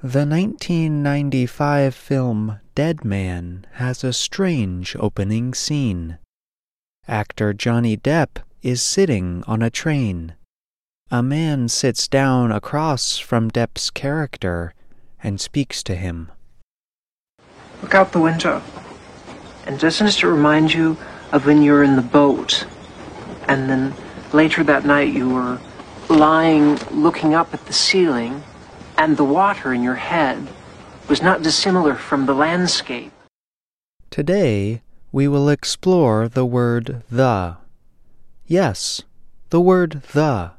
The 1995 film Dead Man has a strange opening scene. Actor Johnny Depp is sitting on a train. A man sits down across from Depp's character and speaks to him. Look out the window. And doesn't it remind you of when you were in the boat and then later that night you were lying looking up at the ceiling and the water in your head was not dissimilar from the landscape? Today, we will explore the word the. Yes, the word the.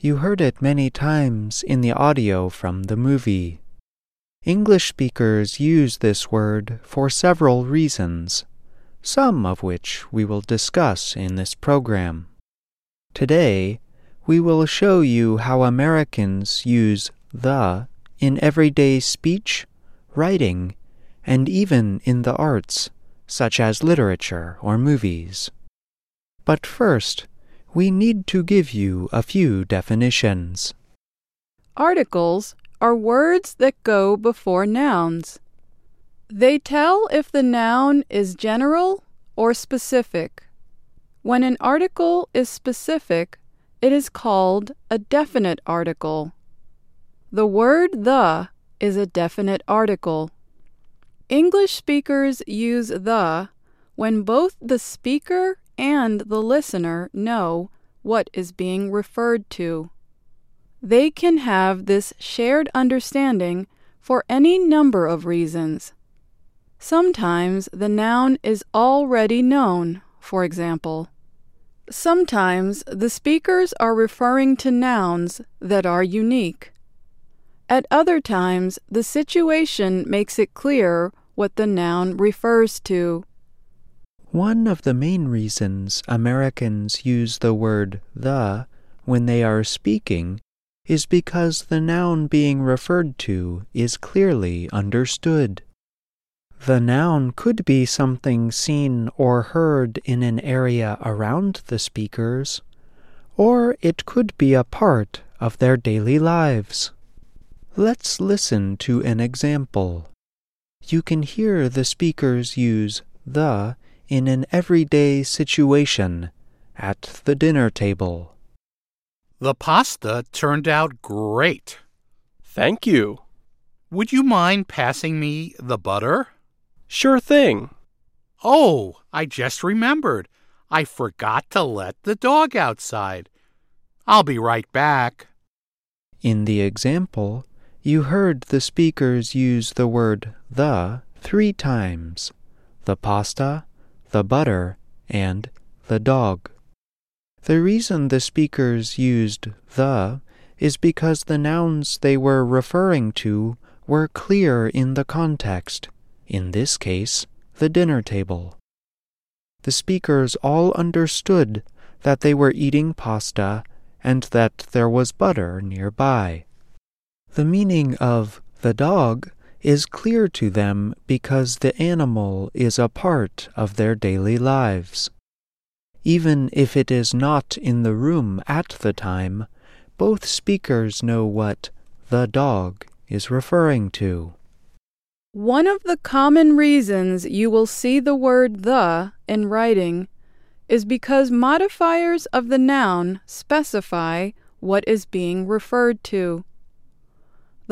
You heard it many times in the audio from the movie. English speakers use this word for several reasons, some of which we will discuss in this program. Today, we will show you how Americans use the in everyday speech, writing, and even in the arts, such as literature or movies. But first, we need to give you a few definitions. Articles are words that go before nouns. They tell if the noun is general or specific. When an article is specific, it is called a definite article. The word the is a definite article. English speakers use the when both the speaker and the listener know what is being referred to. They can have this shared understanding for any number of reasons. Sometimes the noun is already known, for example. Sometimes the speakers are referring to nouns that are unique. At other times, the situation makes it clear what the noun refers to. One of the main reasons Americans use the word the when they are speaking is because the noun being referred to is clearly understood. The noun could be something seen or heard in an area around the speakers, or it could be a part of their daily lives. Let's listen to an example. You can hear the speakers use the in an everyday situation at the dinner table. The pasta turned out great. Thank you. Would you mind passing me the butter? Sure thing. Oh, I just remembered. I forgot to let the dog outside. I'll be right back. In the example, you heard the speakers use the word the three times the pasta, the butter, and the dog. The reason the speakers used the is because the nouns they were referring to were clear in the context, in this case, the dinner table. The speakers all understood that they were eating pasta and that there was butter nearby. The meaning of the dog is clear to them because the animal is a part of their daily lives. Even if it is not in the room at the time, both speakers know what the dog is referring to. One of the common reasons you will see the word the in writing is because modifiers of the noun specify what is being referred to.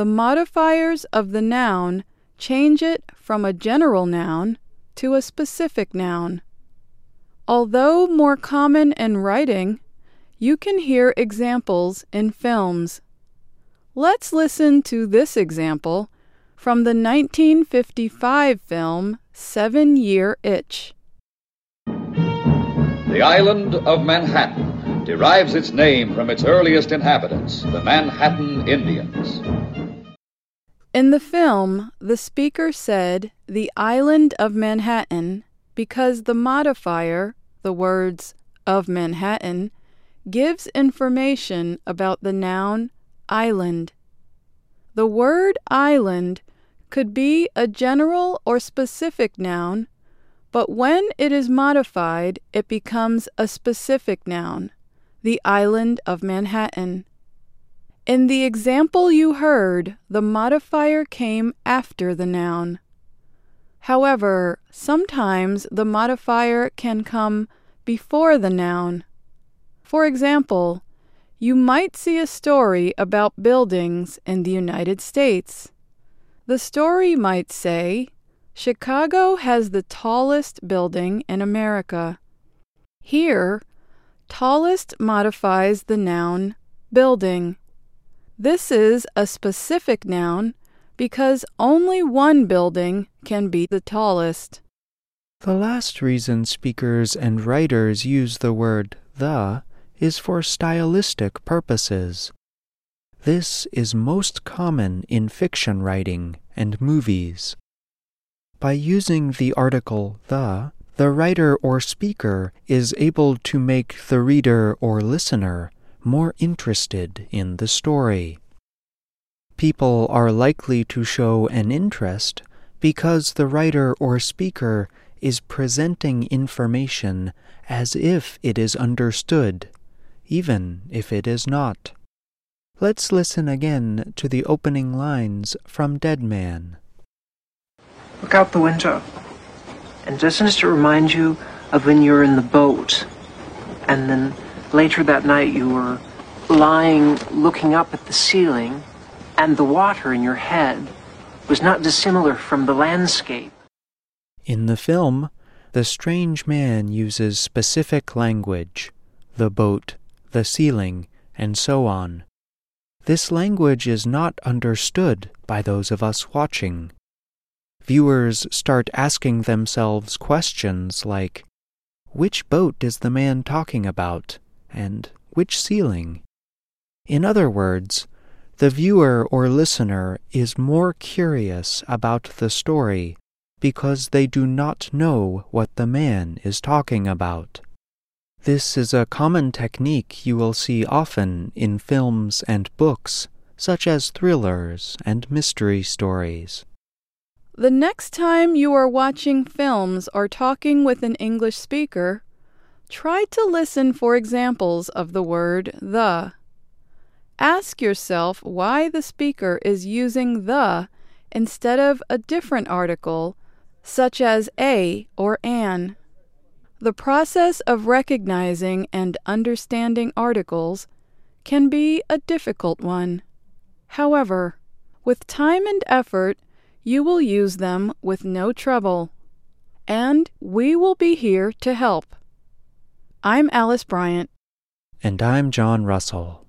The modifiers of the noun change it from a general noun to a specific noun. Although more common in writing, you can hear examples in films. Let's listen to this example from the 1955 film Seven Year Itch. The island of Manhattan derives its name from its earliest inhabitants, the Manhattan Indians. In the film, the speaker said the island of Manhattan because the modifier the words of Manhattan, gives information about the noun island. The word island could be a general or specific noun, but when it is modified, it becomes a specific noun, the island of Manhattan. In the example you heard, the modifier came after the noun. However, sometimes the modifier can come before the noun. For example, you might see a story about buildings in the United States. The story might say, Chicago has the tallest building in America. Here, tallest modifies the noun building. This is a specific noun because only one building can be the tallest. The last reason speakers and writers use the word the is for stylistic purposes. This is most common in fiction writing and movies. By using the article the, the writer or speaker is able to make the reader or listener more interested in the story. People are likely to show an interest because the writer or speaker is presenting information as if it is understood, even if it is not. Let's listen again to the opening lines from Dead Man. Look out the window. And as to remind you of when you're in the boat, and then later that night you were lying looking up at the ceiling, and the water in your head was not dissimilar from the landscape. In the film, the strange man uses specific language the boat, the ceiling, and so on. This language is not understood by those of us watching. Viewers start asking themselves questions like Which boat is the man talking about? And which ceiling? In other words, the viewer or listener is more curious about the story because they do not know what the man is talking about. This is a common technique you will see often in films and books, such as thrillers and mystery stories. The next time you are watching films or talking with an English speaker, try to listen for examples of the word the. Ask yourself why the speaker is using the instead of a different article, such as a or an. The process of recognizing and understanding articles can be a difficult one. However, with time and effort, you will use them with no trouble. And we will be here to help. I'm Alice Bryant. And I'm John Russell.